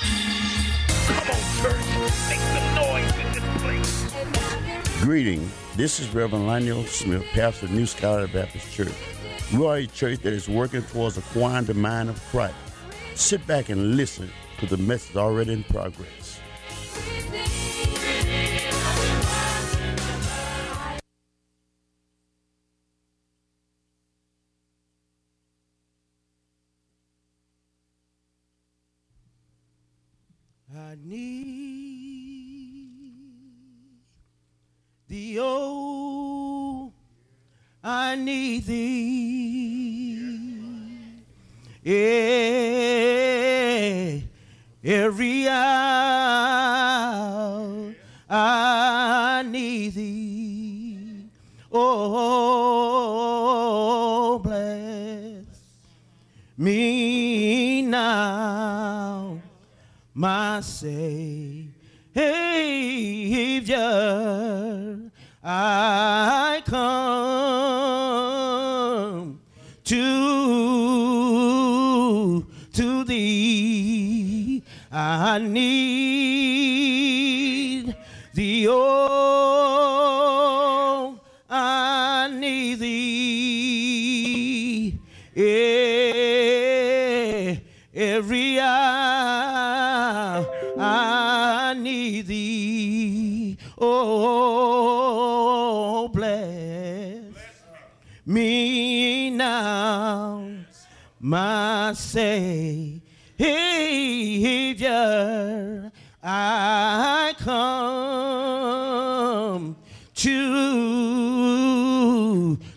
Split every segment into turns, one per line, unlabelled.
Come on, church. Make some noise in this place.
Greeting. This is Reverend Lionel Smith, pastor of New Scholar Baptist Church. We are a church that is working towards acquiring the mind of Christ. Sit back and listen to the message already in progress.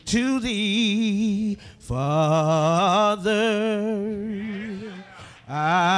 to thee, Father. I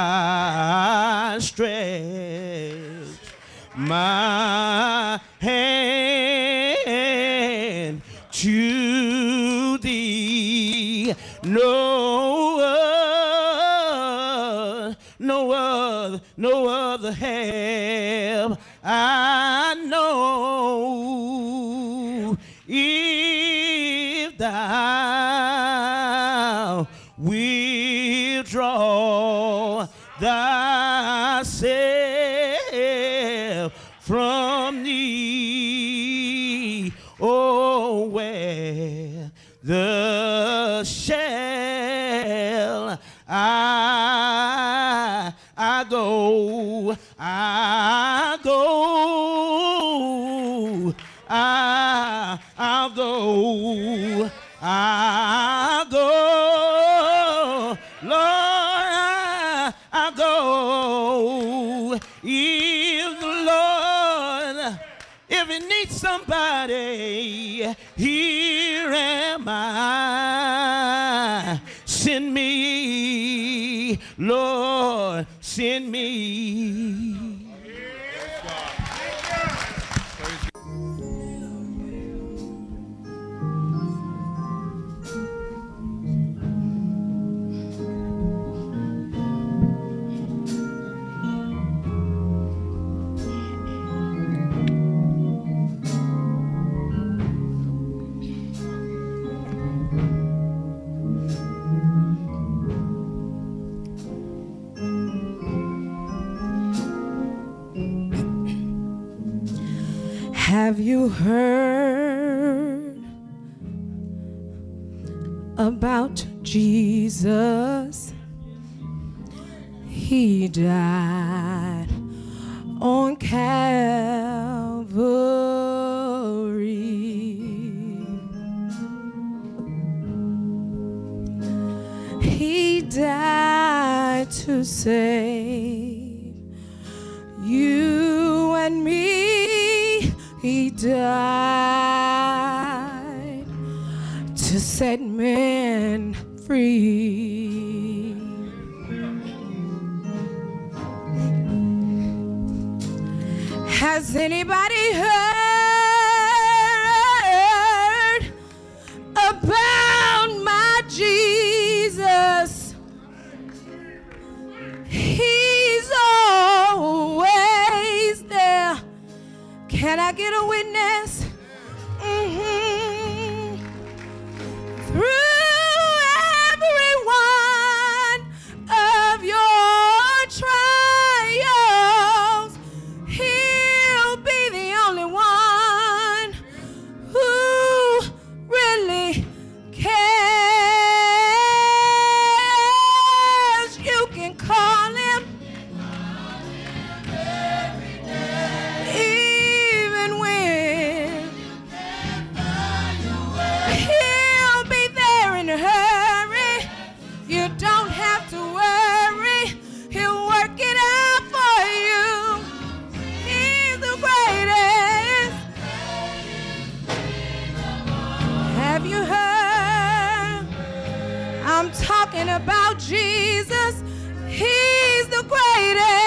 Have you heard about Jesus? He died on Calvary. He died to save. set me Have you heard? I'm talking about Jesus. He's the greatest.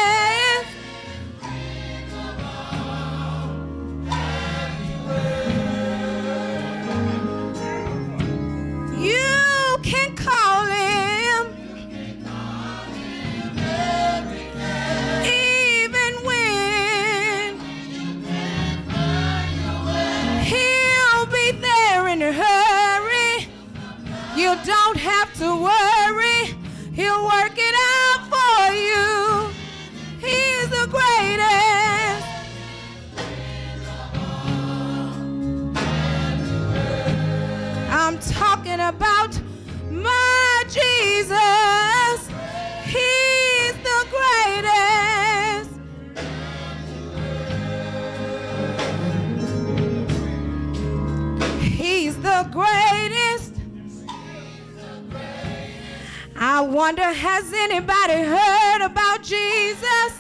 Wonder, has anybody heard about Jesus?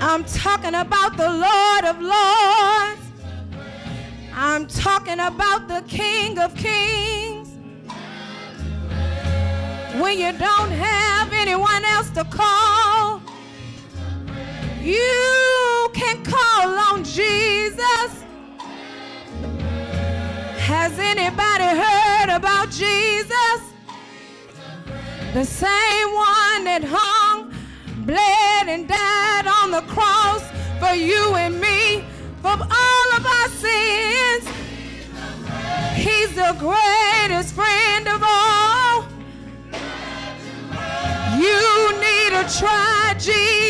I'm talking about the Lord of Lords. I'm talking about the King of Kings. When you don't have anyone else to call, you can call on Jesus. Has anybody heard about Jesus? The same one that hung, bled, and died on the cross for you and me, for all of our sins. He's the greatest friend of all. You need to try Jesus.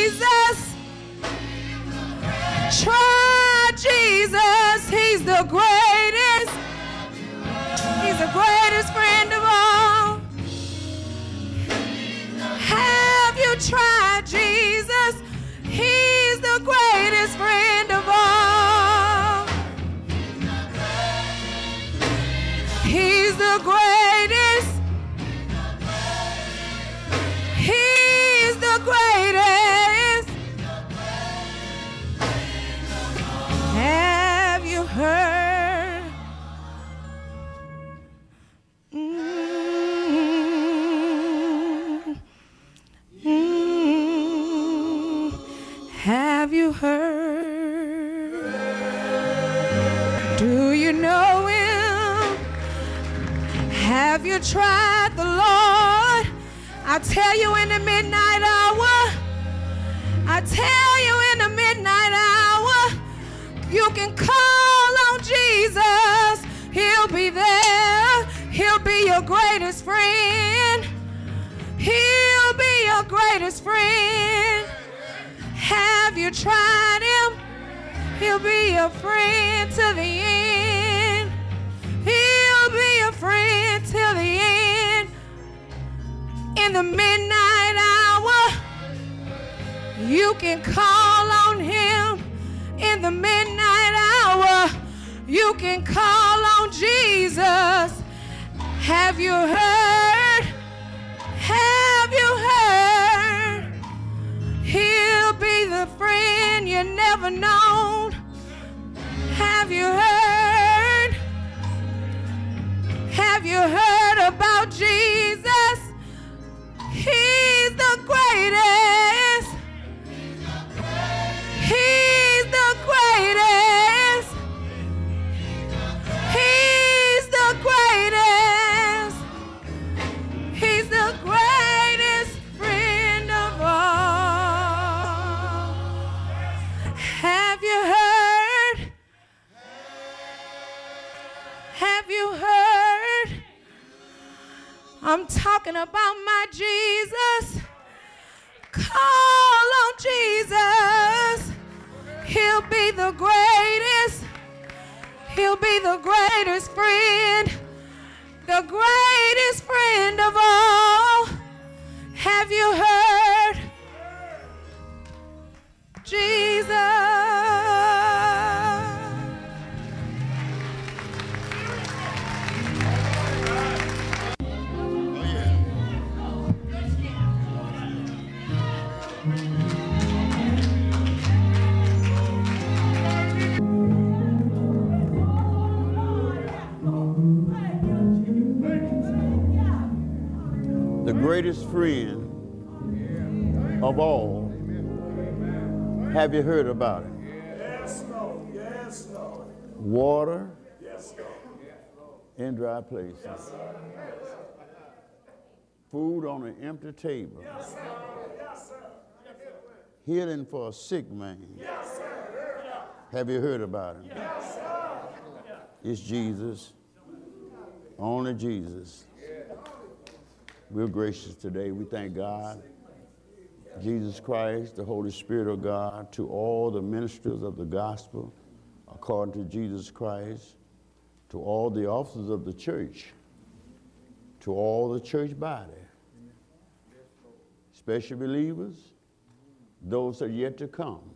You tried the Lord? I tell you in the midnight hour. I tell you in the midnight hour. You can call on Jesus. He'll be there. He'll be your greatest friend. He'll be your greatest friend. Have you tried him? He'll be your friend to the end. Till the end. In the midnight hour, you can call on him. In the midnight hour, you can call on Jesus. Have you heard? Have you heard? He'll be the friend you never known. Have you heard? You heard talking about my Jesus. Call on Jesus. He'll be the greatest. He'll be the greatest friend. The greatest friend of all. Have you heard? Jesus.
Greatest friend of all. Have you heard about it? Water in dry places. Food on an empty table. Healing for a sick man. Have you heard about him? It's Jesus. Only Jesus. We're gracious today. We thank God, Jesus Christ, the Holy Spirit of God, to all the ministers of the gospel, according to Jesus Christ, to all the officers of the church, to all the church body, special believers, those that are yet to come.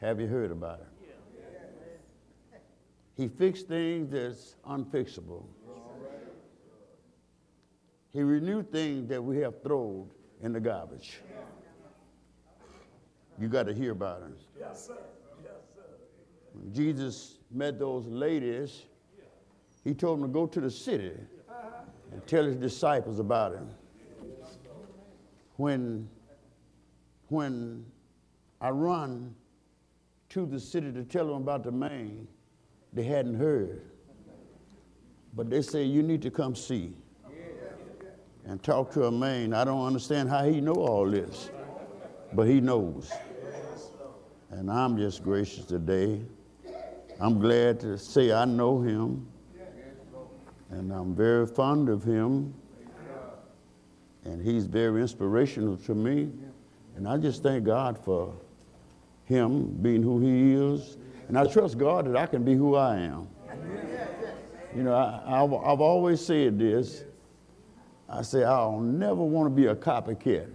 Have you heard about it? He fixed things that's unfixable. He renewed things that we have thrown in the garbage. You got to hear about him. Yes, sir. Yes, sir. When Jesus met those ladies, he told them to go to the city and tell his disciples about him. When, when I run to the city to tell them about the man, they hadn't heard. But they say, you need to come see and talk to a man. I don't understand how he know all this, but he knows. And I'm just gracious today. I'm glad to say I know him, and I'm very fond of him, and he's very inspirational to me. And I just thank God for him being who he is. And I trust God that I can be who I am. You know, I, have I've always said this. I say, I'll never want to be a copycat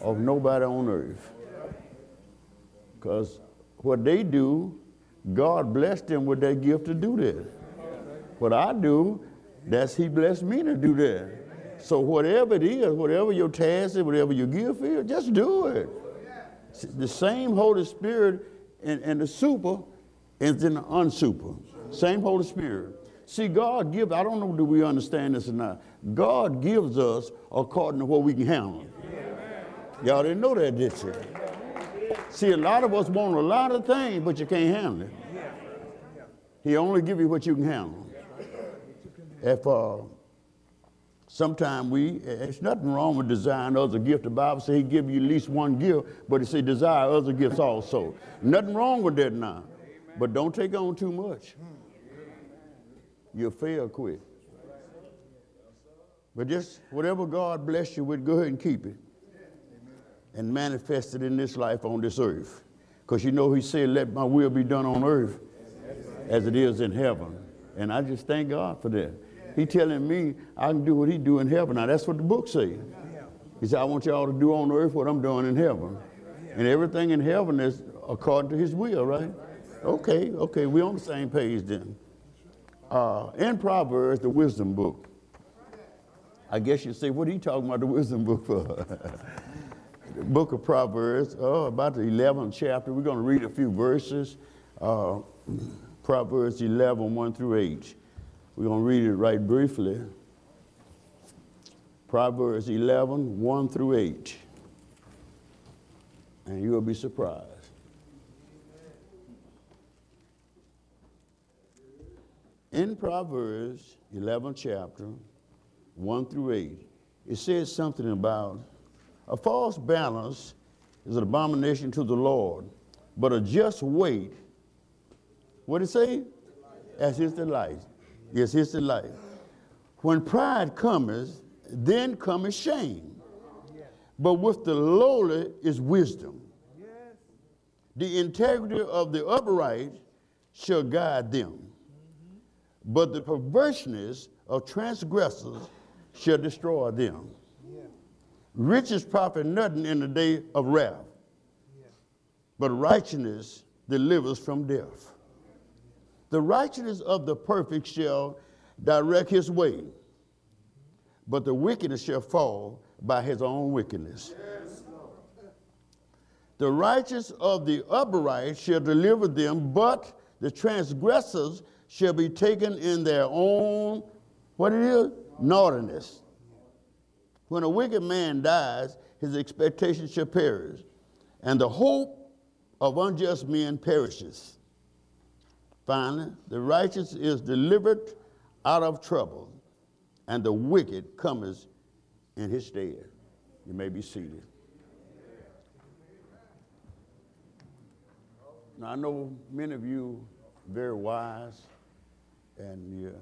of nobody on earth. Because what they do, God blessed them with that gift to do that. What I do, that's He blessed me to do that. So whatever it is, whatever your task is, whatever your gift is, just do it. The same Holy Spirit and, and the super is in the unsuper. Same Holy Spirit. See, God gives, I don't know do we understand this or not. God gives us according to what we can handle. Y'all didn't know that, did you? See, a lot of us want a lot of things, but you can't handle it. He only give you what you can handle. If uh, sometimes we, it's nothing wrong with desiring other gifts. The Bible says he give you at least one gift, but he say desire other gifts also. Nothing wrong with that now. But don't take on too much. You'll fail quick. But just whatever God bless you with, go ahead and keep it. And manifest it in this life on this earth. Because you know he said, let my will be done on earth as it is in heaven. And I just thank God for that. He telling me I can do what he do in heaven. Now that's what the book says. He said, I want y'all to do on earth what I'm doing in heaven. And everything in heaven is according to his will, right? Okay, okay, we're on the same page then. Uh, in Proverbs, the wisdom book. I guess you say, what are you talking about the wisdom book for? the book of Proverbs, oh, about the 11th chapter. We're going to read a few verses. Uh, Proverbs 11, 1 through 8. We're going to read it right briefly. Proverbs 11, 1 through 8. And you'll be surprised. In Proverbs 11 chapter, 1 through 8, it says something about a false balance is an abomination to the Lord, but a just weight, what did it say? As his delight. Yes, his delight. When pride cometh, then cometh shame. But with the lowly is wisdom. The integrity of the upright shall guide them but the perverseness of transgressors shall destroy them. Yeah. Riches profit nothing in the day of wrath, yeah. but righteousness delivers from death. The righteousness of the perfect shall direct his way, but the wickedness shall fall by his own wickedness. Yes. The righteous of the upright shall deliver them, but the transgressors shall be taken in their own, what it is? Naughtiness. When a wicked man dies, his expectation shall perish, and the hope of unjust men perishes. Finally, the righteous is delivered out of trouble, and the wicked cometh in his stead. You may be seated. Now, I know many of you very wise and you're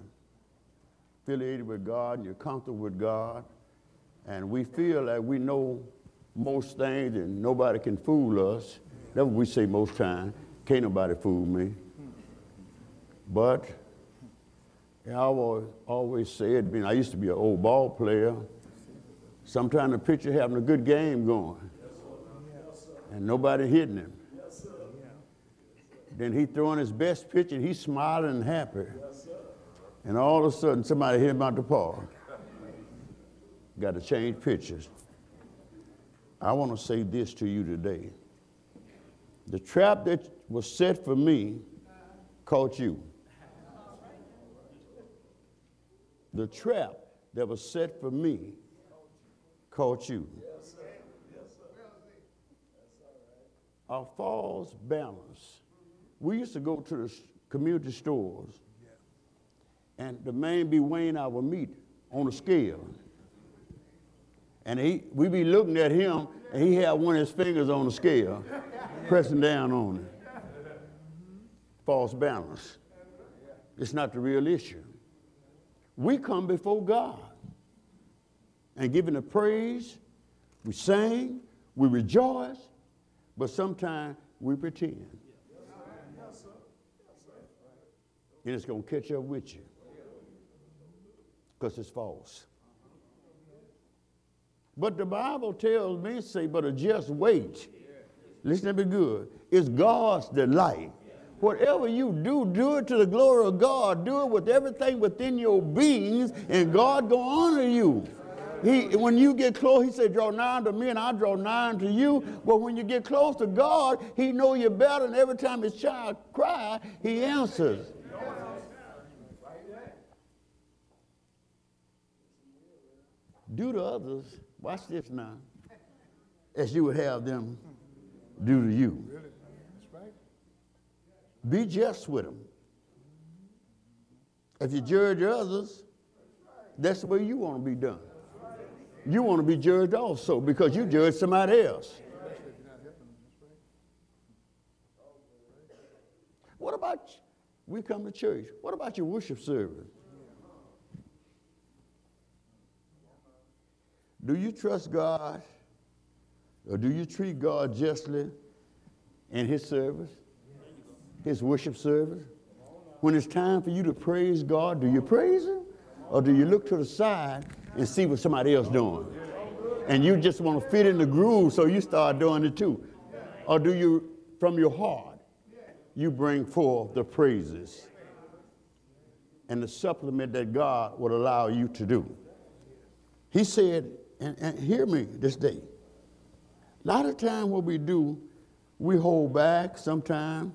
affiliated with God and you're comfortable with God. And we feel like we know most things and nobody can fool us. That's what we say most time. Can't nobody fool me. But I always, always said, I, used to be an old ball player. Sometimes the pitcher having a good game going and nobody hitting him. Then he throwing his best pitch and he's smiling and happy and all of a sudden somebody hit him out the park. got to change pictures. I want to say this to you today. The trap that was set for me caught you. The trap that was set for me caught you. Our false balance. We used to go to the community stores, and the man be weighing our meat on a scale. And he, we be looking at him, and he had one of his fingers on the scale, pressing down on it. False balance. It's not the real issue. We come before God and giving the praise, we sing, we rejoice, but sometimes we pretend. And it's going to catch up with you because it's false. But the Bible tells me, say, but a just wait. Listen to me good. It's God's delight. Whatever you do, do it to the glory of God. Do it with everything within your beings, and God gonna honor you. He, when you get close, he said, draw nine to me and I draw nine to you. But when you get close to God, he know you better. And every time his child cry, he answers. Do to others, watch this now, as you would have them do to you. Be just with them. If you judge others, that's the way you want to be done. You want to be judged also because you judge somebody else. What about we come to church? What about your worship service? Do you trust God or do you treat God justly in His service, His worship service? When it's time for you to praise God, do you praise Him or do you look to the side and see what somebody else doing? And you just want to fit in the groove, so you start doing it too. Or do you, from your heart, you bring forth the praises and the supplement that God would allow you to do? He said, and, and hear me this day. A lot of time what we do, we hold back sometimes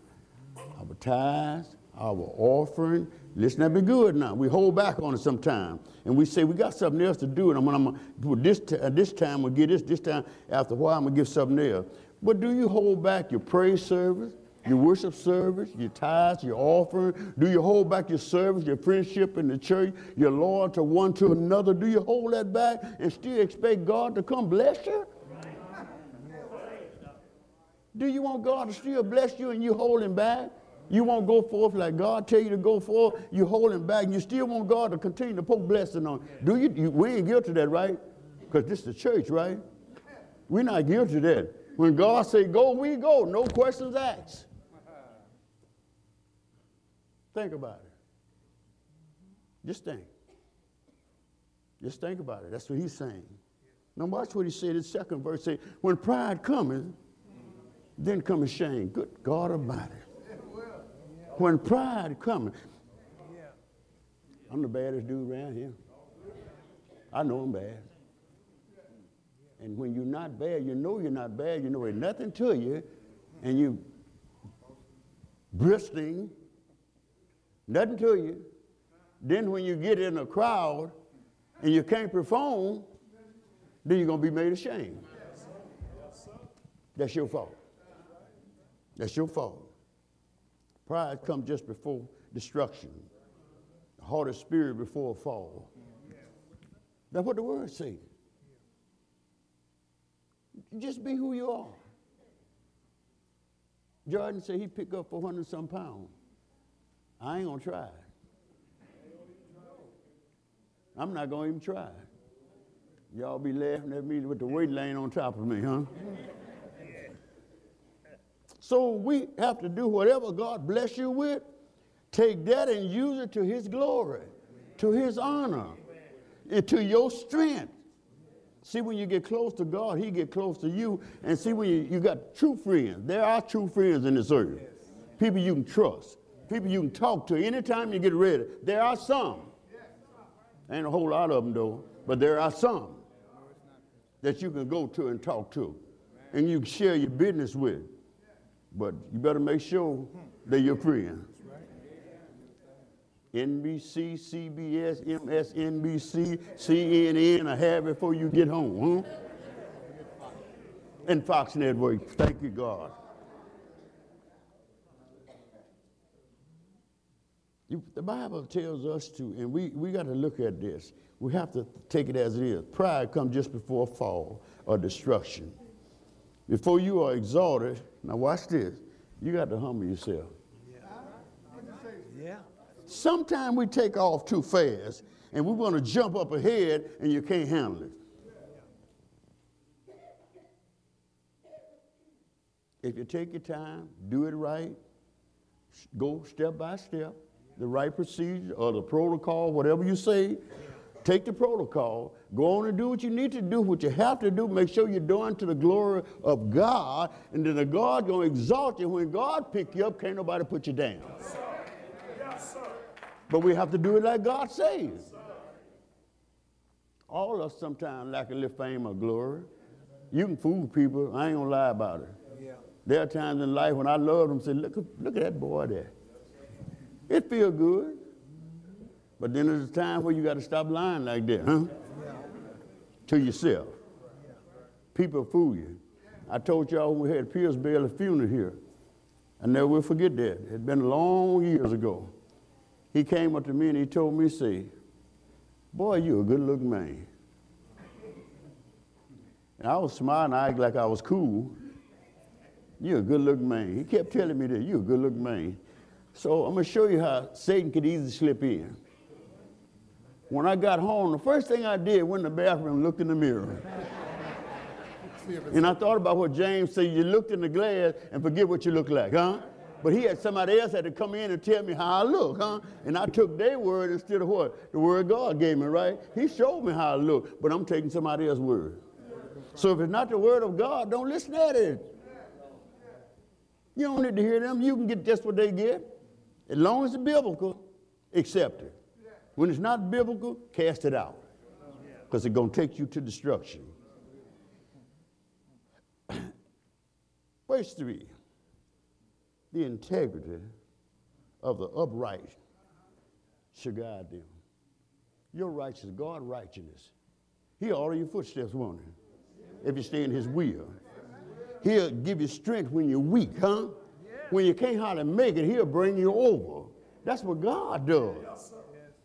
our tithes, our offering. Listen, that be good now. We hold back on it sometimes. And we say, we got something else to do. And I'm, gonna, this, uh, this time we'll get this, this time after a while I'm going to give something else. But do you hold back your praise service, your worship service, your tithes, your offering? Do you hold back your service, your friendship in the church, your loyalty one to another? Do you hold that back and still expect God to come bless you? Do you want God to still bless you and you holding back? You won't go forth like God tell you to go forth. You holding back, and you still want God to continue to put blessing on. Do you? you we ain't guilty of that, right? Because this is the church, right? We're not guilty of that. When God say go, we go. No questions asked. Think about it. Just think. Just think about it. That's what he's saying. Now watch what he said in the second verse. Say, when pride cometh, then cometh shame. Good God Almighty. When pride cometh, I'm the baddest dude around here. I know I'm bad. And when you're not bad, you know you're not bad. You know there's nothing to you, and you bristling, nothing to you. Then when you get in a crowd and you can't perform, then you're gonna be made ashamed. That's your fault. That's your fault. Pride comes just before destruction. The heart of spirit before a fall. That's what the word says. Just be who you are. Jordan said he picked up 400 some pounds. I ain't gonna try. I'm not gonna even try. Y'all be laughing at me with the weight laying on top of me, huh? So we have to do whatever God bless you with, take that and use it to his glory, to his honor, and to your strength. See, when you get close to God, he get close to you. And see, when you, you got true friends, there are true friends in this earth. People you can trust, people you can talk to anytime you get ready. There are some. Ain't a whole lot of them, though, but there are some. that you can go to and talk to and you can share your business with. But you better make sure they're your friend. NBC, CBS, MSNBC, CNN, I have it before you get home, huh? And Fox Network. Thank you, God. You, the Bible tells us to, and we, we got to look at this. We have to take it as it is. Pride comes just before fall or destruction. Before you are exalted, now watch this, you got to humble yourself.
Yeah.
Sometimes we take off too fast and we want to jump up ahead and you can't handle it. If you take your time, do it right, go step by step, the right procedure or the protocol, whatever you say, take the protocol, go on and do what you need to do, what you have to do, make sure you're doing to the glory of God, and then the God gonna exalt you. When God pick you up, can't nobody put you down. But we have to do it like God says. All of us sometimes lack a little fame or glory. You can fool people, I ain't gonna lie about it. There are times in life when I love them, say, look, look at that boy there. It feel good. But then there's a time where you got to stop lying like that, huh? To yourself. People fool you. I told y'all we had Pierce Bailey funeral here. I never will forget that. It had been long years ago. He came up to me and he told me, say, boy, you a good looking man. And I was smiling, I acted like I was cool. You're a good looking man. He kept telling me that you're a good looking man. So I'm gonna show you how Satan could easily slip in. When I got home, the first thing I did went in the bathroom looked in the mirror. and I thought about what James said, you looked in the glass and forget what you look like, huh? But he had somebody else had to come in and tell me how I look, huh? And I took their word instead of what? The word God gave me, right? He showed me how I look, but I'm taking somebody else's word. So if it's not the word of God, don't listen at it. You don't need to hear them. You can get just what they get. As long as it's biblical, accept it. When it's not biblical, cast it out. Because it's going to take you to destruction. Verse 3 The integrity of the upright shall guide them. Your righteousness, God's righteousness. He'll order your footsteps, won't he? If you stay in his will. He'll give you strength when you're weak, huh? When you can't hardly make it, he'll bring you over. That's what God does.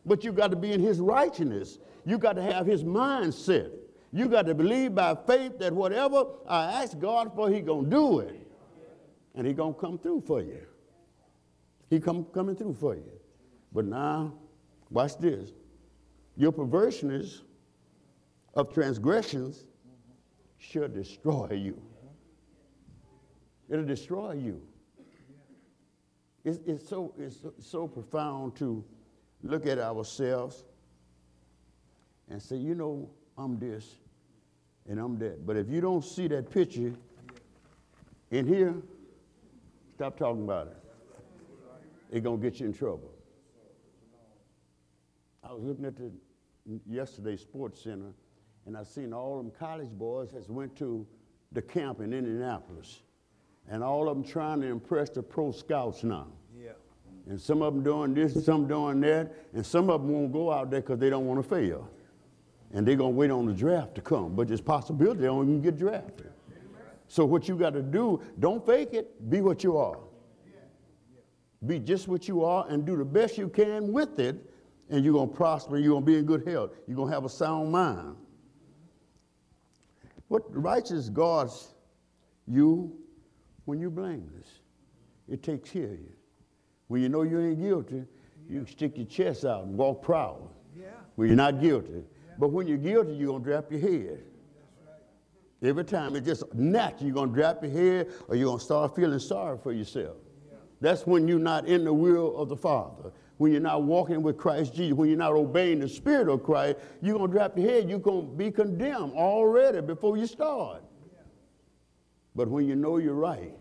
But you got to be in his righteousness. You got to have his mindset. You got to believe by faith that whatever I ask God for, he going to do it. And he going to come through for you. He come coming through for you. But now, watch this. Your perverseness of transgressions shall destroy you. It'll destroy you. It's, it's, so, it's so- profound to look at ourselves and say, you know, I'm this and I'm that. But if you don't see that picture in here, stop talking about it. It's going to get you in trouble. I was looking at the yesterday sports center and I seen all them college boys has went to the camp in Indianapolis. And all of them trying to impress the pro scouts now.
Yeah.
And some of them doing this and some doing that. And some of them won't go out there because they don't want to fail. And they're going to wait on the draft to come. But there's possibility they don't even get drafted. So what you got to do, don't fake it. Be what you are. Be just what you are and do the best you can with it. And you're going to prosper. You're going to be in good health. You're going to have a sound mind. What righteous guards you when you're blameless. It takes care of you. When you know you ain't guilty, you stick your chest out and walk proud.
Yeah.
When you're not guilty. But when you're guilty, you're going to drop your head. Every time, it's just natural. You're going to drop your head or you're going to start feeling sorry for yourself. That's when you're not in the will of the Father. When you're not walking with Christ Jesus, when you're not obeying the Spirit of Christ, you're going to drop your head. You're going to be condemned already before you start. But when you know you're right,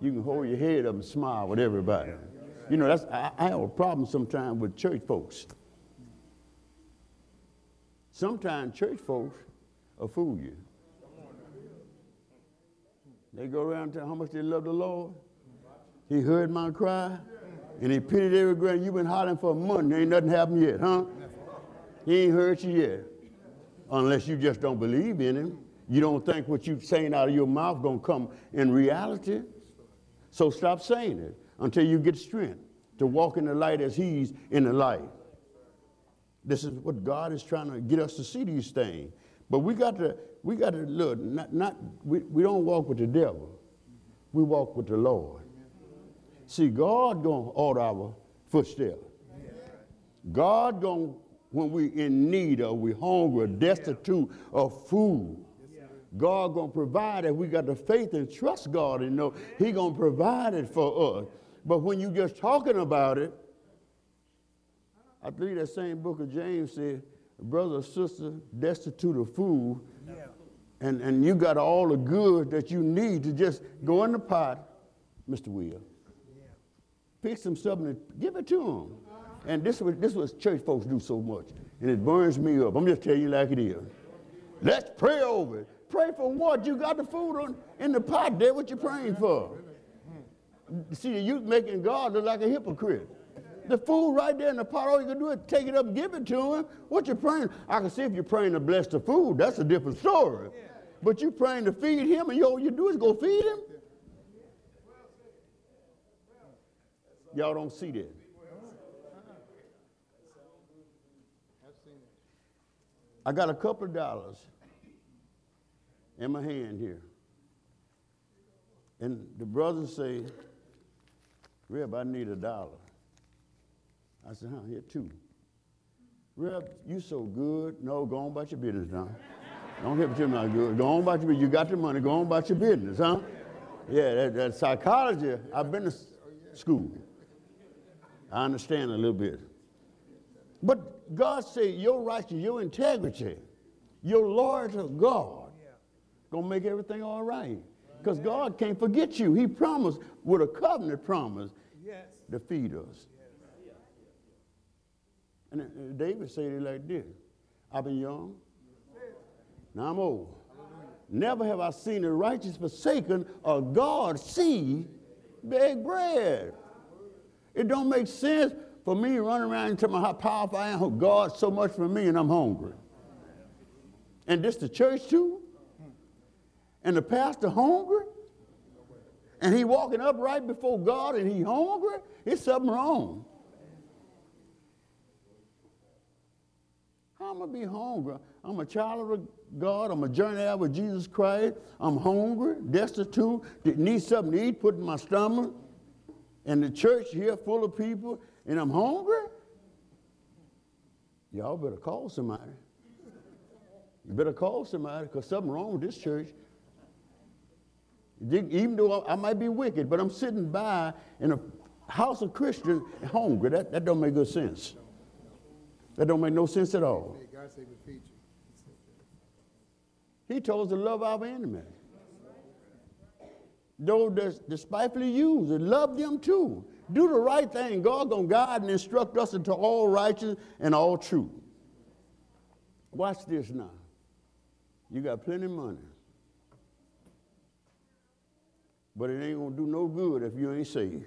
you can hold your head up and smile with everybody. You know, that's I, I have a problem sometimes with church folks. Sometimes church folks will fool you. They go around and tell how much they love the Lord. He heard my cry, and he pitied every ground. You've been hollering for a month, ain't nothing happened yet, huh? He ain't heard you yet. Unless you just don't believe in him. You don't think what you're saying out of your mouth gonna come in reality. So stop saying it until you get strength to walk in the light as he's in the light. This is what God is trying to get us to see these things. But we got to, we got to look, not, not we, we don't walk with the devil. We walk with the Lord. See, God gonna order our footsteps. God gonna, when we in need or we're hungry destitute of food, God gonna provide it. We got the faith and trust God and know He gonna provide it for us. But when you just talking about it, I believe that same book of James said, brother or sister destitute of food, and, and you got all the good that you need to just go in the pot, Mr. Will. Pick some stuff and give it to them. And this was this was church folks do so much. And it burns me up. I'm just telling you like it is. Let's pray over it. Pray for what? You got the food on, in the pot there. What you praying for? See, you making God look like a hypocrite. The food right there in the pot, all you can do is take it up give it to him. What you praying? I can see if you're praying to bless the food, that's a different story. But you praying to feed him, and all you do is go feed him. Y'all don't see that. I got a couple of dollars in my hand here. And the brothers say, Reb, I need a dollar. I said, huh, here two. Reb, you so good. No, go on about your business now. Don't me too much good. Go on about your business. You got the money, go on about your business, huh? Yeah, that, that psychology, I've been to school. I understand a little bit. But God said your righteousness, your integrity, your loyalty to God, gonna make everything all right. Because God can't forget you. He promised with a covenant promise
Yes.
to feed us. And David said it like this I've been young, now I'm old. Never have I seen the righteous forsaken or God see beg bread. It don't make sense for me running around and tell me how powerful I am. God so much for me and I'm hungry. And this the church too? And the pastor hungry? And he walking up right before God and he hungry? It's something wrong. How am I gonna be hungry? I'm a child of God. I'm a journey out with Jesus Christ. I'm hungry, destitute, need something to eat, put in my stomach. And the church here full of people, and I'm hungry. Y'all better call somebody. You better call somebody because something wrong with this church. Even though I might be wicked, but I'm sitting by in a house of Christians hungry. That, that don't make good sense. That don't make no sense at all.
Hey, God say we feed you.
He told us to love our enemy. Though des- despitefully used, love them too. Do the right thing. God gonna guide and instruct us into all righteousness and all truth. Watch this now. You got plenty of money. But it ain't gonna do no good if you ain't saved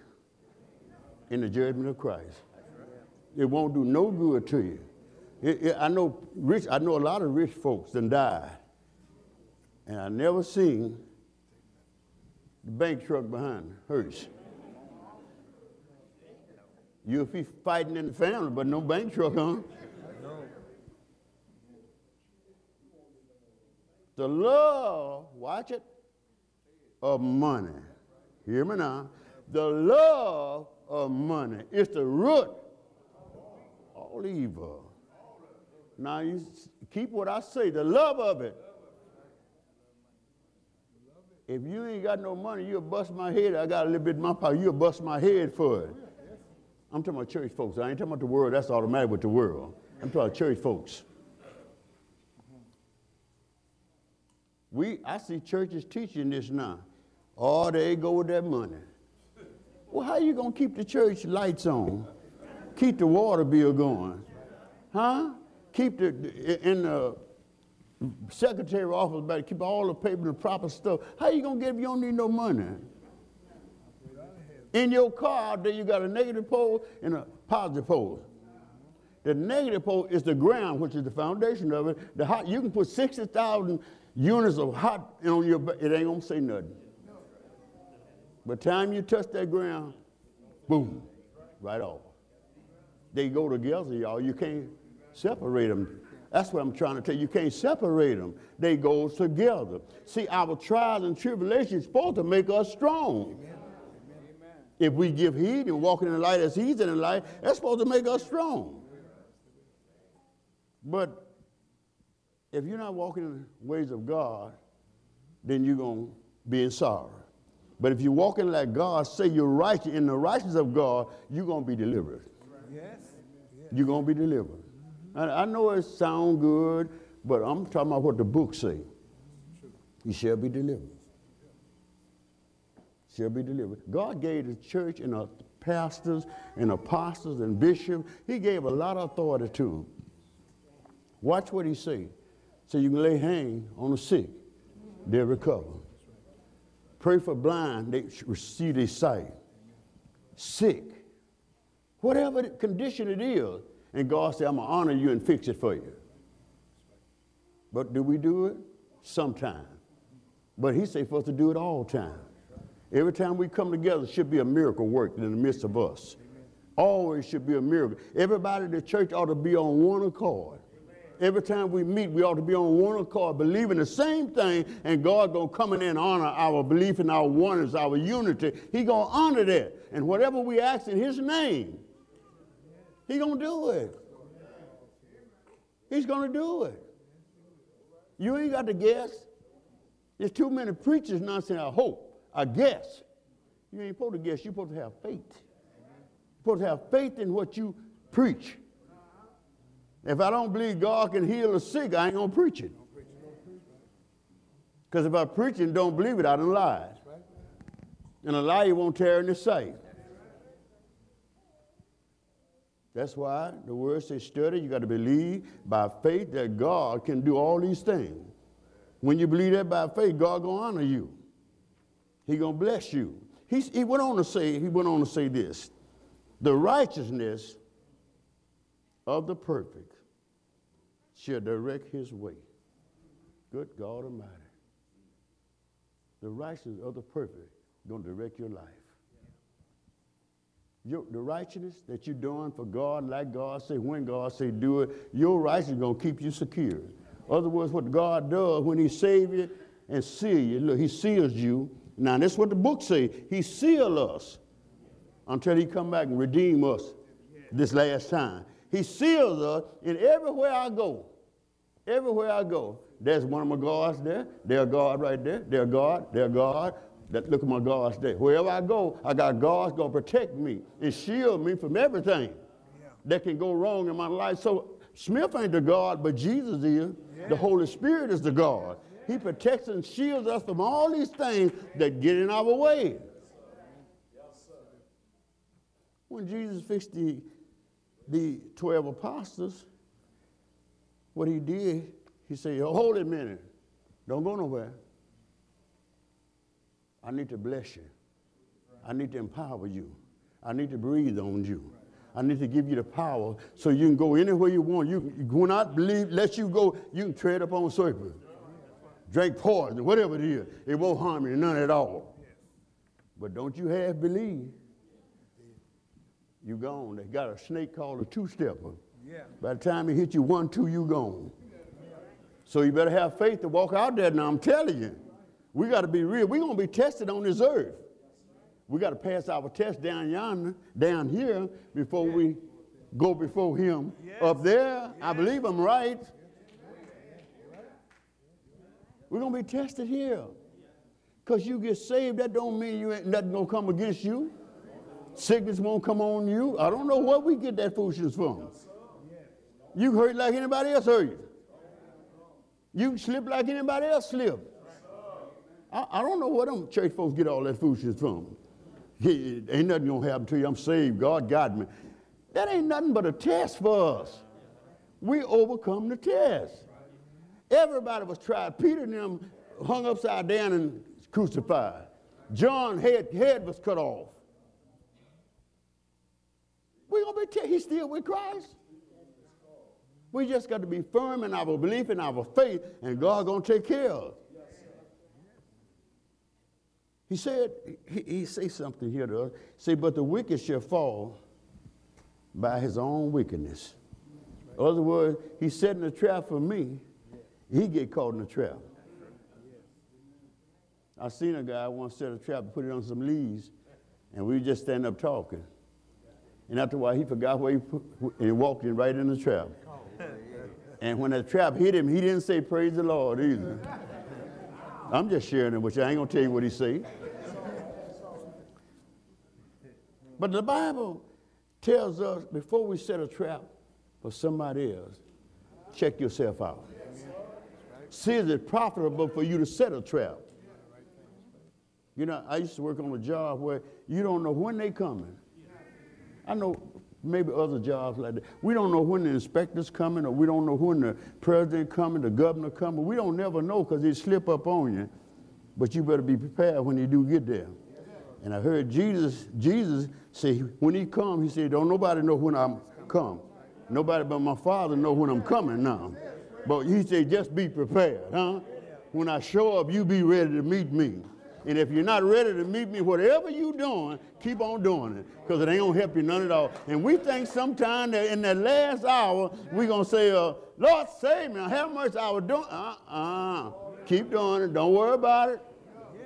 in the judgment of Christ. It won't do no good to you. It- it- I know rich. I know a lot of rich folks that died, and I never seen the bank truck behind hers. You'll be fighting in the family, but no bank truck, huh? The love, watch it, of money. Hear me now. The love of money is the root of all evil. Now you keep what I say, the love of it. If you ain't got no money, you'll bust my head. I got a little bit in my pocket, you'll bust my head for it. I'm talking about church folks. I ain't talking about the world. That's automatic with the world. I'm talking about church folks. We, I see churches teaching this now. Oh, they go with that money. Well, how you gonna keep the church lights on? Keep the water bill going? Huh? Keep the in the secretary office better keep all the paper the proper stuff. How you gonna get if you don't need no money? In your car, there you got a negative pole and a positive pole. The negative pole is the ground, which is the foundation of it. The hot, you can put 60,000 units of hot on your it ain't gonna say nothing. By the time you touch that ground, boom, right off. They go together, y'all. You can't separate them. That's what I'm trying to tell you. You can't separate them. They go together. See, our trials and tribulations supposed to make us strong. Amen. If we give heed and walk in the light as he's in the light, that's supposed to make us strong. But if you're not walking in the ways of God, then you're going to be in sorrow. But if you're walking like God, say you're righteous in the righteousness of God, you're going to be delivered. Yes. You're going to be delivered. I, I know it sounds good, but I'm talking about what the book say. You shall be delivered shall be delivered. God gave the church and the pastors and apostles and bishops, he gave a lot of authority to them. Watch what he say. So you can lay hands on the sick, they'll recover. Pray for blind, they receive their sight. Sick, whatever condition it is, and God said, I'm going to honor you and fix it for you. But do we do it? Sometime. But he said for us to do it all time. Every time we come together, should be a miracle worked in the midst of us. Always should be a miracle. Everybody in the church ought to be on one accord. Every time we meet, we ought to be on one accord, believing the same thing, and God gonna come in and honor our belief in our oneness, our unity. He gonna honor that. And whatever we ask in his name, he gonna do it. He's gonna do it. You ain't got to guess. There's too many preachers now saying, I hope I guess. You ain't supposed to guess, you're supposed to have faith. You're supposed to have faith in what you preach. If I don't believe God can heal the sick, I ain't gonna preach it. Because if I preach and don't believe it, I done lied. And a liar won't tear in his sight. That's why the word says study, you got to believe by faith that God can do all these things. When you believe that by faith, God gonna honor you. He gonna bless you. He went on to say, he went on to say this, the righteousness of the perfect shall direct his way. Good God Almighty. The righteousness of the perfect gonna direct your life. Your, the righteousness that you're doing for God, like God say, when God say do it, your righteousness gonna keep you secure. Other words, what God does when He saves you and seal you, look, He seals you now, that's what the book say. He sealed us until he come back and redeem us this last time. He seals us, and everywhere I go, everywhere I go, there's one of my guards there. There's God right there. There's God. There's God. That, look at my guards there. Wherever I go, I got guards going to protect me and shield me from everything yeah. that can go wrong in my life. So Smith ain't the God, but Jesus is. Yeah. The Holy Spirit is the God. He protects and shields us from all these things that get in our way. When Jesus fixed the, the 12 apostles, what he did, he said, hold a minute. Don't go nowhere. I need to bless you. I need to empower you. I need to breathe on you. I need to give you the power so you can go anywhere you want. You, will not believe, let you go, you can tread upon serpents drink poison, whatever it is, it won't harm you none at all. But don't you have believe? You gone. They got a snake called a two-stepper. Yeah. By the time he hit you one, two, you gone. So you better have faith to walk out there now, I'm telling you. We got to be real. We're going to be tested on this earth. We got to pass our test down yonder, down here, before we go before him. Yes. Up there, I believe I'm right. We're going to be tested here. Because you get saved, that don't mean you ain't nothing going to come against you. Sickness won't come on you. I don't know where we get that foolishness from. You hurt like anybody else hurt. You You slip like anybody else slip. I, I don't know where them church folks get all that foolishness from. ain't nothing to happen to you. I'm saved. God got me. That ain't nothing but a test for us. We overcome the test. Everybody was tried. Peter and them hung upside down and crucified. John head, head was cut off. We're gonna be t- he's still with Christ. We just got to be firm in our belief and our faith, and God gonna take care of us. He said, he, he say something here to us. Say, but the wicked shall fall by his own wickedness. Other words, he's setting a trap for me. He get caught in a trap. I seen a guy once set a trap and put it on some leaves, and we just stand up talking. And after a while, he forgot where he put, and walked in right in the trap. And when the trap hit him, he didn't say praise the Lord either. I'm just sharing it with you. I ain't gonna tell you what he said. But the Bible tells us before we set a trap for somebody else, check yourself out. See, is it profitable for you to set a trap? You know, I used to work on a job where you don't know when they coming. I know maybe other jobs like that. We don't know when the inspector's coming, or we don't know when the president coming, the governor coming. We don't never know because they slip up on you. But you better be prepared when you do get there. And I heard Jesus, Jesus say when he come, he said, Don't nobody know when I'm come. Nobody but my father know when I'm coming now. But he said, just be prepared, huh? When I show up, you be ready to meet me. And if you're not ready to meet me, whatever you're doing, keep on doing it because it ain't going to help you none at all. And we think sometime that in that last hour, we're going to say, uh, Lord, save me. Have mercy. I was doing uh-uh. Keep doing it. Don't worry about it.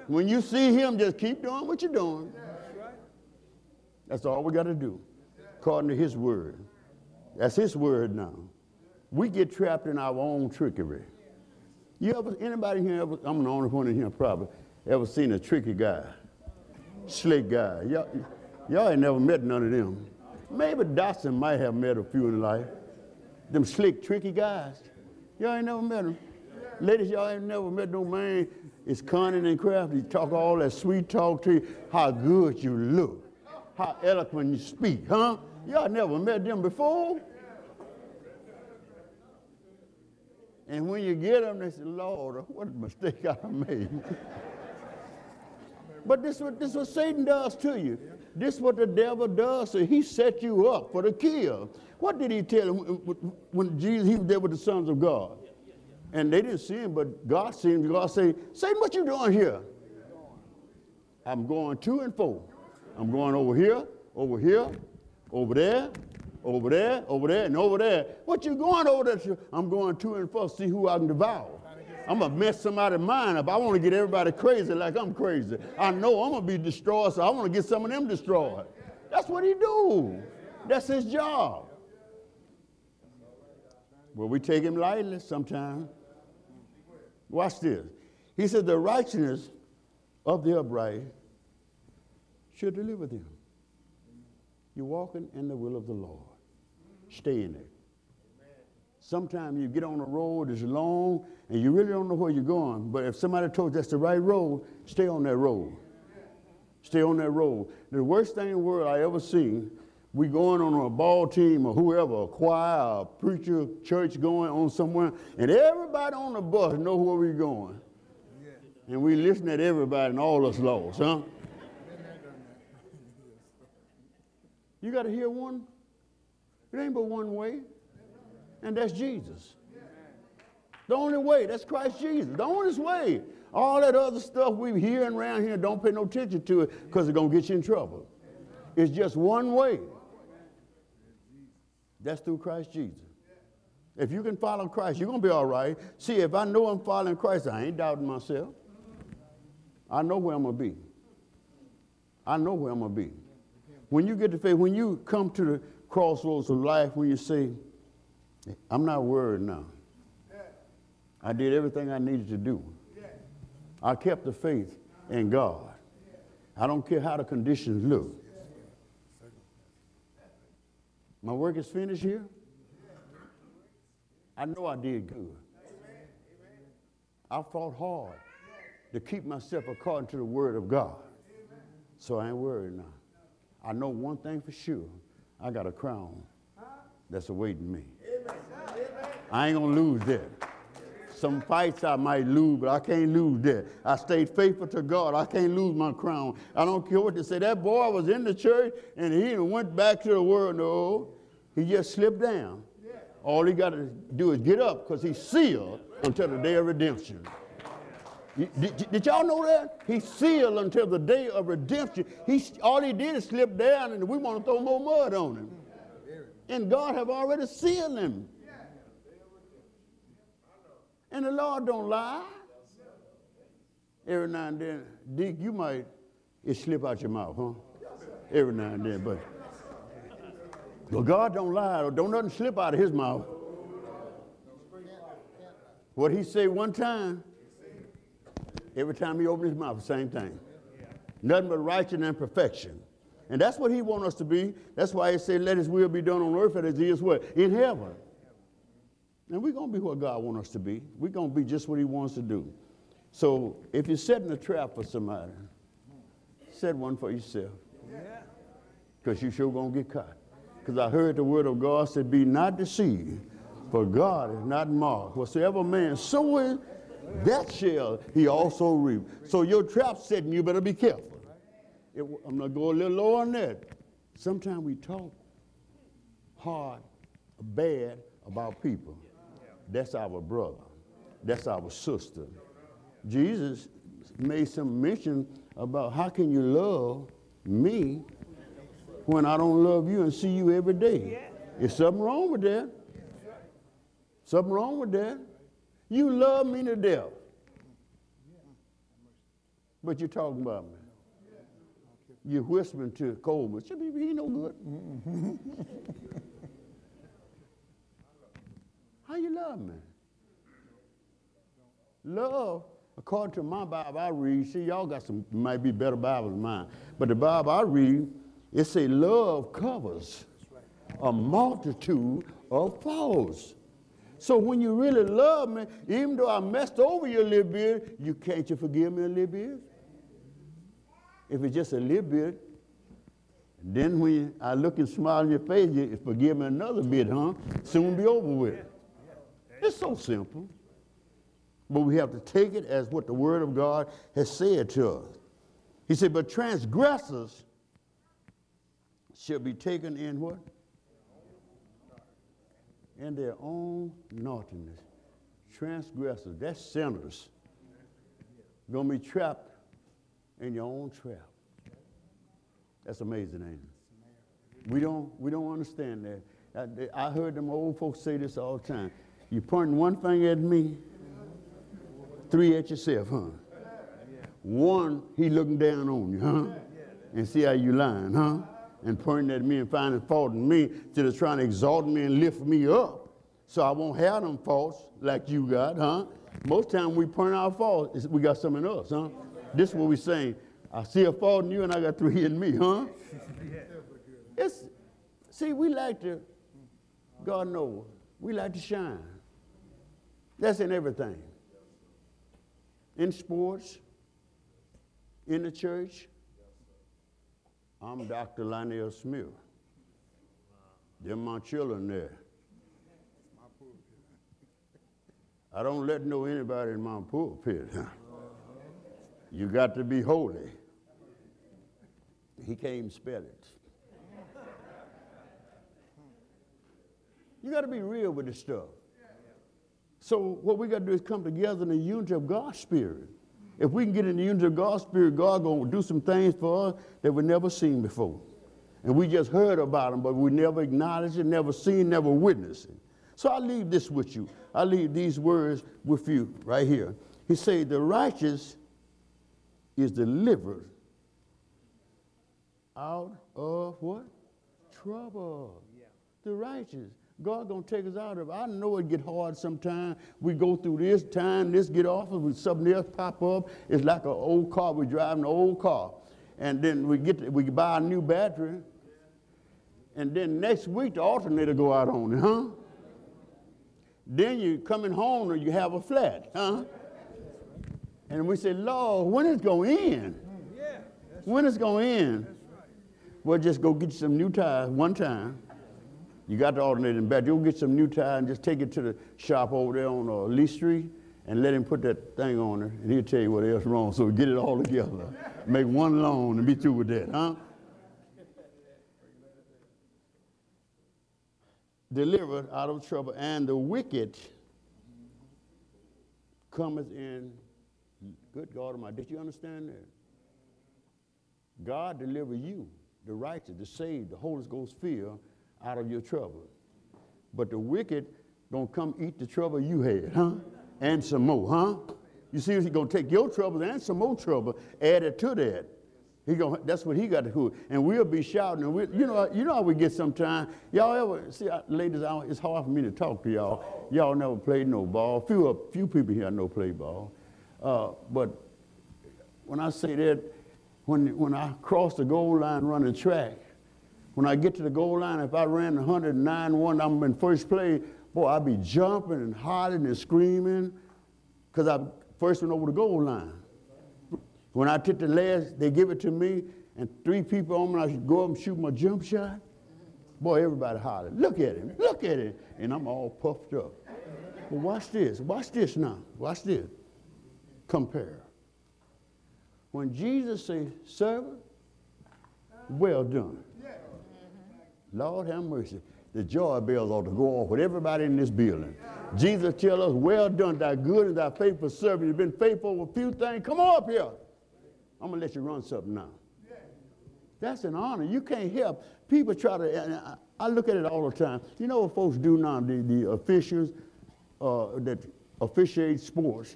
When you see him, just keep doing what you're doing. That's all we got to do, according to his word. That's his word now. We get trapped in our own trickery. You ever, anybody here ever, I'm the only one in here probably, ever seen a tricky guy, slick guy? Y'all, y'all ain't never met none of them. Maybe Dawson might have met a few in life. Them slick, tricky guys. Y'all ain't never met them. Ladies, y'all ain't never met no man. It's cunning and crafty. Talk all that sweet talk to you. How good you look. How eloquent you speak, huh? Y'all never met them before? And when you get them, they say, Lord, what a mistake I made. but this is what this is what Satan does to you. This is what the devil does. So he set you up for the kill. What did he tell him when Jesus he was there with the sons of God? And they didn't see him, but God seen him. God said, Satan, what you doing here? I'm going to and fro. I'm going over here, over here, over there, over there, over there, and over there. What you going over there? I'm going to and fro, see who I can devour. I'm gonna mess somebody's mind up. I want to get everybody crazy like I'm crazy. I know I'm gonna be destroyed, so I want to get some of them destroyed. That's what he do. That's his job. Well, we take him lightly sometimes. Watch this. He said, The righteousness of the upright should deliver them. You're walking in the will of the Lord. Stay in it. Sometimes you get on a road that's long and you really don't know where you're going. But if somebody told you that's the right road, stay on that road. Stay on that road. The worst thing in the world I ever seen, we going on a ball team or whoever, a choir, a preacher, church going on somewhere, and everybody on the bus know where we're going. And we listen at everybody and all us lost, huh? You got to hear one. It ain't but one way, and that's Jesus. The only way, that's Christ Jesus. The only way. All that other stuff we hearing around here, don't pay no attention to it because it's going to get you in trouble. It's just one way. That's through Christ Jesus. If you can follow Christ, you're going to be all right. See, if I know I'm following Christ, I ain't doubting myself. I know where I'm going to be. I know where I'm going to be. When you get to faith, when you come to the crossroads of life, when you say, I'm not worried now. I did everything I needed to do. I kept the faith in God. I don't care how the conditions look. My work is finished here. I know I did good. I fought hard to keep myself according to the word of God. So I ain't worried now. I know one thing for sure. I got a crown that's awaiting me. I ain't gonna lose that. Some fights I might lose, but I can't lose that. I stayed faithful to God. I can't lose my crown. I don't care what they say. That boy was in the church and he went back to the world. No, oh, he just slipped down. All he got to do is get up because he's sealed until the day of redemption. Did, did, y'all know that? He's sealed until the day of redemption. He, all he did is slip down and we want to throw more mud on him. And God have already sealed him. And the Lord don't lie. Every now and then, Dick, you might it slip out your mouth, huh? Every now and then, but but God don't lie. Don't nothing slip out of his mouth. What he say one time, every time he opened his mouth, same thing. Nothing but righteousness and perfection. And that's what he wants us to be. That's why he said, let his will be done on earth as it is what? In heaven. And we're going to be what God wants us to be. We're going to be just what he wants to do. So if you're setting a trap for somebody, set one for yourself. Because you sure going to get caught. Because I heard the word of God said, be not deceived, for God is not mocked. Whatsoever man soweth, that shall he also reap. So your trap setting, you better be careful. It, I'm going to go a little lower on that. Sometimes we talk hard, bad about people. That's our brother. That's our sister. Jesus made some mention about how can you love me when I don't love you and see you every day? Is something wrong with that? Something wrong with that? You love me to death. But you're talking about me. You're whispering to Coleman. Should be he no good. How you love me? Love, according to my Bible I read, see, y'all got some, might be better Bibles than mine, but the Bible I read, it say love covers a multitude of faults. So when you really love me, even though I messed over you a little bit, you can't you forgive me a little bit? If it's just a little bit, then when I look and smile in your face, you forgive me another bit, huh? Soon be over with. It's so simple. But we have to take it as what the Word of God has said to us. He said, but transgressors shall be taken in what? In their own naughtiness. Transgressors, that's sinners. Gonna be trapped in your own trap. That's amazing, ain't it? We don't, we don't understand that. I, I heard them old folks say this all the time. You pointing one finger at me, three at yourself, huh? One, he looking down on you, huh? And see how you lying, huh? And pointing at me and finding fault in me instead of trying to exalt me and lift me up. So I won't have them faults like you got, huh? Most time we point our faults, we got something else, huh? This is what we saying. I see a fault in you and I got three in me, huh? It's, see, we like to, God knows, we like to shine. That's in everything. In sports, in the church. I'm Dr. Lionel Smith. They're my children there. I don't let know anybody in my pulpit. You got to be holy. He can't spell it. You got to be real with this stuff. So what we got to do is come together in the unity of God's Spirit. If we can get in the unity of God's Spirit, God going to do some things for us that we never seen before. And we just heard about them, but we never acknowledged it, never seen, never witnessed it. So I leave this with you. I leave these words with you right here. He said, the righteous is delivered out of what? Trouble. Yeah. The righteous. God gonna take us out of it. I know it get hard sometimes. We go through this time, this get off, and something else pop up. It's like an old car. We're driving an old car, and then we get to, we buy a new battery, and then next week the alternator go out on it, huh? Then you coming home and you have a flat, huh? And we say, Lord, when is it going to end? Yeah, when is it going to end? Right. Well, just go get you some new tires one time. You got the alternator in back. You'll get some new tires and just take it to the shop over there on uh, Lee Street and let him put that thing on there, and he'll tell you what else wrong. So get it all together. Make one loan and be through with that, huh? Delivered out of trouble, and the wicked cometh in. Good God Almighty, did you understand that? God deliver you, the righteous, the saved, the Holy Ghost fear out of your trouble. But the wicked gonna come eat the trouble you had, huh? And some more, huh? You see, he's gonna take your trouble and some more trouble, add it to that. He gonna, that's what he got to do. And we'll be shouting. And we, you know, you know how we get sometimes. Y'all ever see, ladies? It's hard for me to talk to y'all. Y'all never played no ball. Few, few people here know play ball. Uh, but when I say that, when when I cross the goal line running track, when I get to the goal line, if I ran 109 one, I'm in first place. Boy, I'd be jumping and hollering and screaming, because I first one over the goal line. When I took the last, they give it to me, and three people on me, I should go up and shoot my jump shot. Boy, everybody hollered, look at him, look at him. And I'm all puffed up. But watch this, watch this now, watch this. Compare. When Jesus said, servant, well done. Lord have mercy. The joy bells ought to go off with everybody in this building. Jesus tell us, well done, thy good and thy faithful servant. You've been faithful with few things. Come on up here. I'm going to let you run something now. That's an honor. You can't help. People try to, I look at it all the time. You know what folks do now, the, the officials uh, that officiate sports,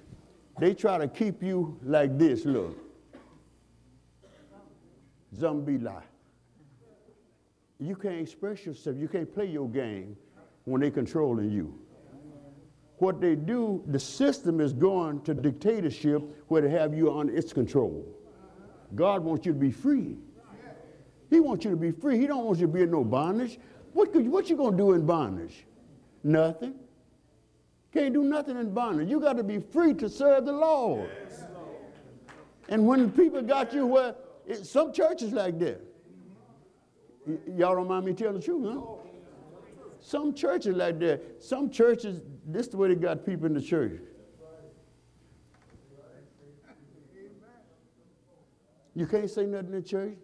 they try to keep you like this, look. Zombie lie. You can't express yourself. You can't play your game when they're controlling you. What they do, the system is going to dictatorship where they have you under its control. God wants you to be free. He wants you to be free. He don't want you to be in no bondage. What, could, what you going to do in bondage? Nothing. Can't do nothing in bondage. You got to be free to serve the Lord. And when people got you where, it, some churches like that. Y'all don't mind me telling the truth, huh? Some churches like that. Some churches, this is the way they got people in the church. You can't say nothing in church.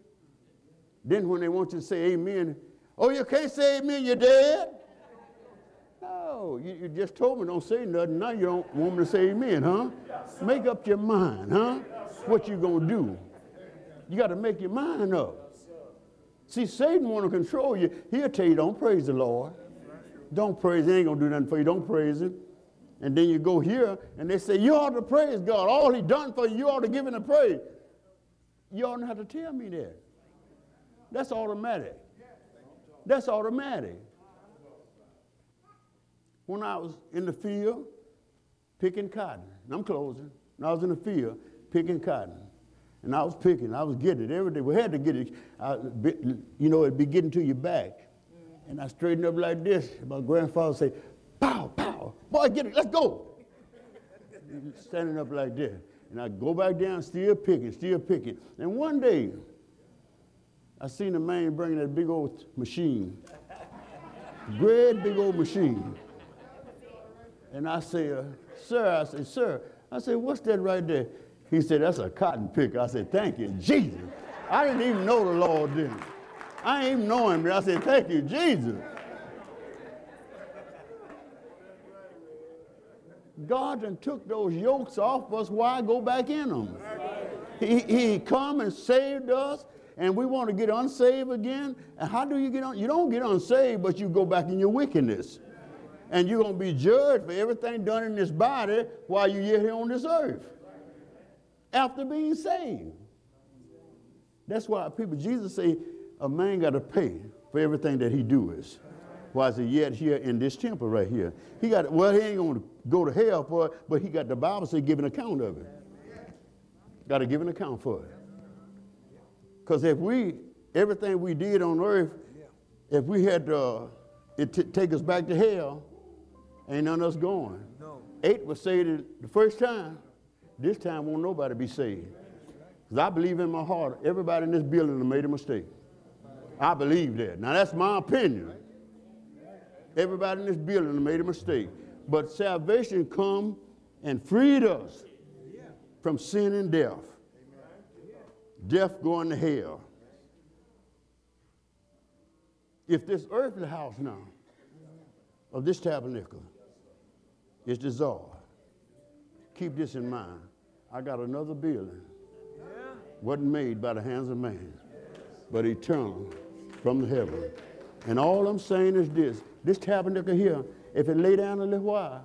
Then when they want you to say amen, oh, you can't say amen, you're dead? No, you, you just told me don't say nothing. Now you don't want me to say amen, huh? Make up your mind, huh? What you gonna do? You got to make your mind up. See, Satan want to control you. He'll tell you, don't praise the Lord. Don't praise. He ain't gonna do nothing for you. Don't praise him. And then you go here and they say, you ought to praise God. All he done for you, you ought to give him the praise. You ought not have to tell me that. That's automatic. That's automatic. When I was in the field picking cotton, I'm closing, and I was in the field picking cotton, and I was picking, I was getting it every day. We had to get it, I, you know, it'd be getting to your back. And I straightened up like this. My grandfather say, pow, pow, boy, get it, let's go. Standing up like this. And I go back down, still picking, still picking. And one day, I seen a man bringing that big old machine, great big old machine. And I said, sir, I said, sir, I said, what's that right there? He said, that's a cotton picker. I said, thank you, Jesus. I didn't even know the Lord then. I ain't even know him, but I said, thank you, Jesus. God done took those yokes off us. Why go back in them? He, he come and saved us, and we want to get unsaved again. And how do you get on? You don't get unsaved, but you go back in your wickedness. And you're going to be judged for everything done in this body while you're here on this earth after being saved. That's why people, Jesus say, a man got to pay for everything that he does. Why is he yet here in this temple right here? He got, well, he ain't going to go to hell for it, but he got the Bible say give an account of it. Got to give an account for it. Because if we, everything we did on earth, if we had uh, it t- take us back to hell, ain't none of us going. No. Eight was saved the first time. This time won't nobody be saved. Because I believe in my heart, everybody in this building made a mistake. I believe that. Now that's my opinion. Everybody in this building made a mistake. But salvation come and freed us from sin and death. Death going to hell. If this earthly house now of this tabernacle is dissolved, keep this in mind. I got another building. Wasn't made by the hands of man, but eternal from the heaven. And all I'm saying is this this tabernacle here, if it lay down a little while,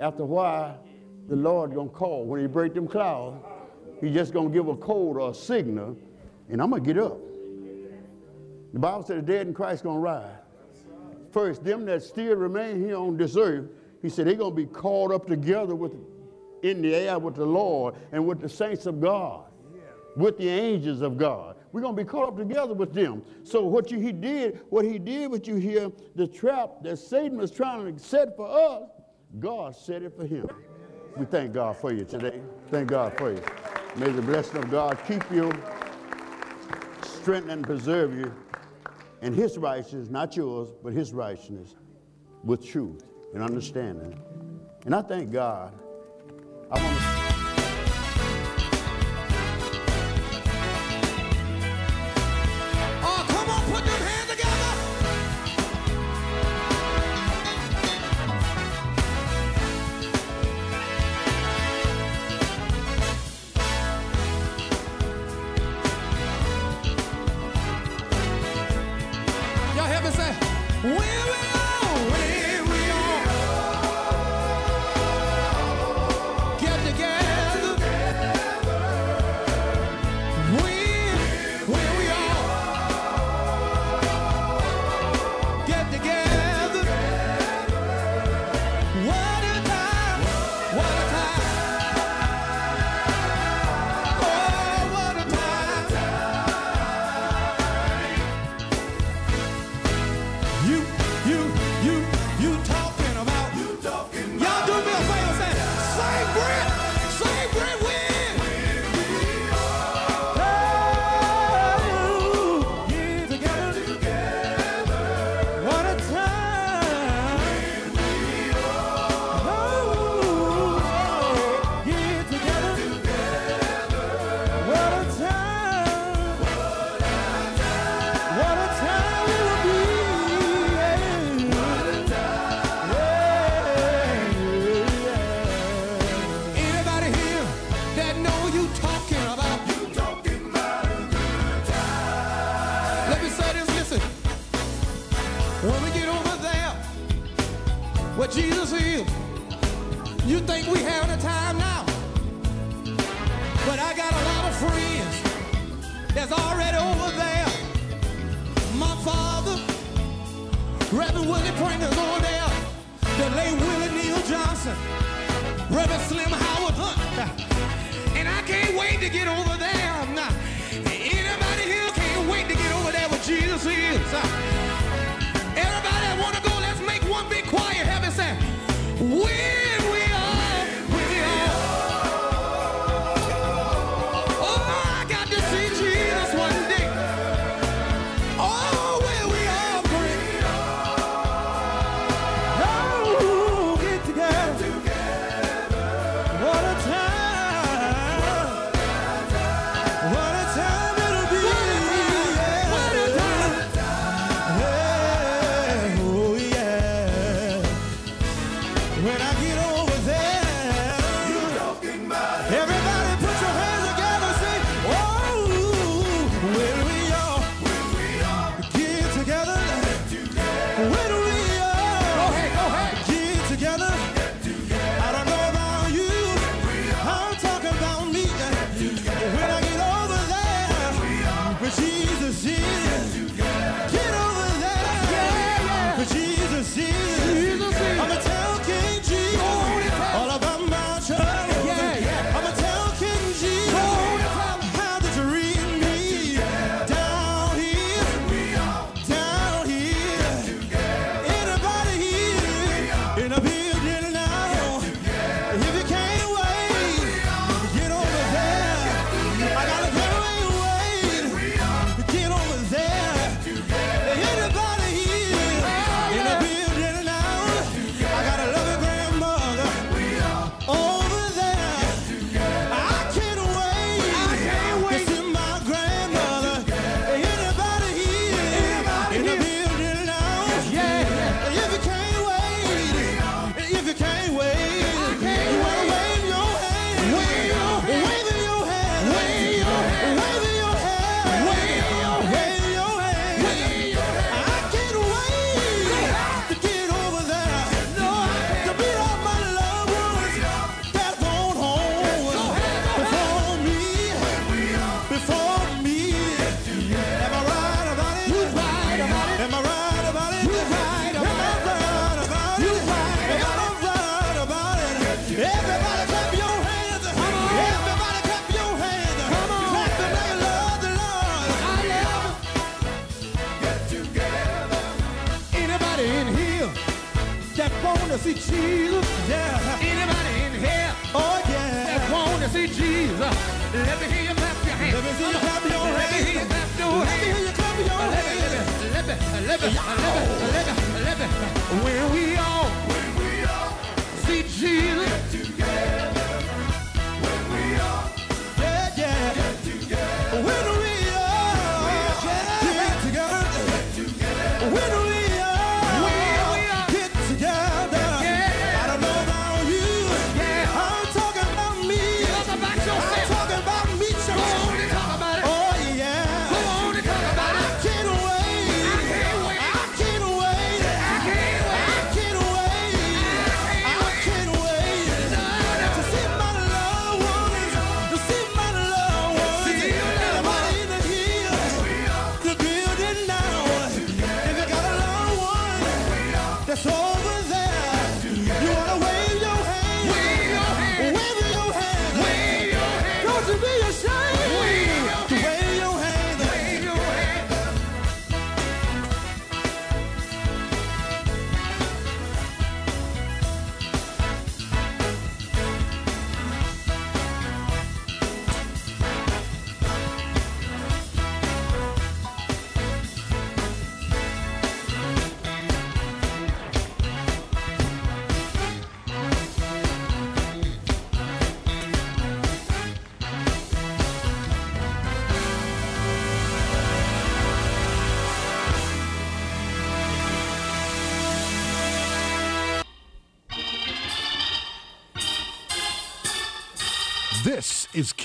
after a while, the Lord gonna call. When he break them clouds, he just gonna give a code or a signal, and I'm gonna get up. The Bible said the dead in Christ gonna rise. First, them that still remain here on this earth, he said they're gonna be called up together with in the air with the Lord and with the saints of God, with the angels of God. We're gonna be caught up together with them. So what you, he did, what he did with you here, the trap that Satan was trying to set for us, God set it for him. We thank God for you today. Thank God for you. May the blessing of God keep you, strengthen and preserve you, and his righteousness, not yours, but his righteousness, with truth and understanding. And I thank God.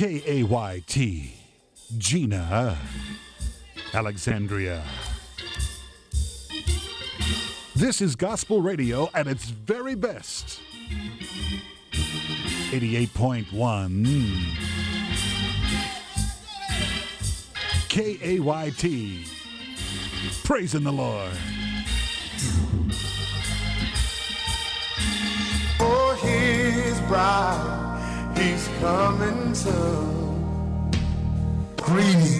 K A
Y T. Jena. Alexandria. This is gospel radio at its very best. 88.1 KAYT. Praising the Lord.
Oh, For his bride he's coming to. Greedy,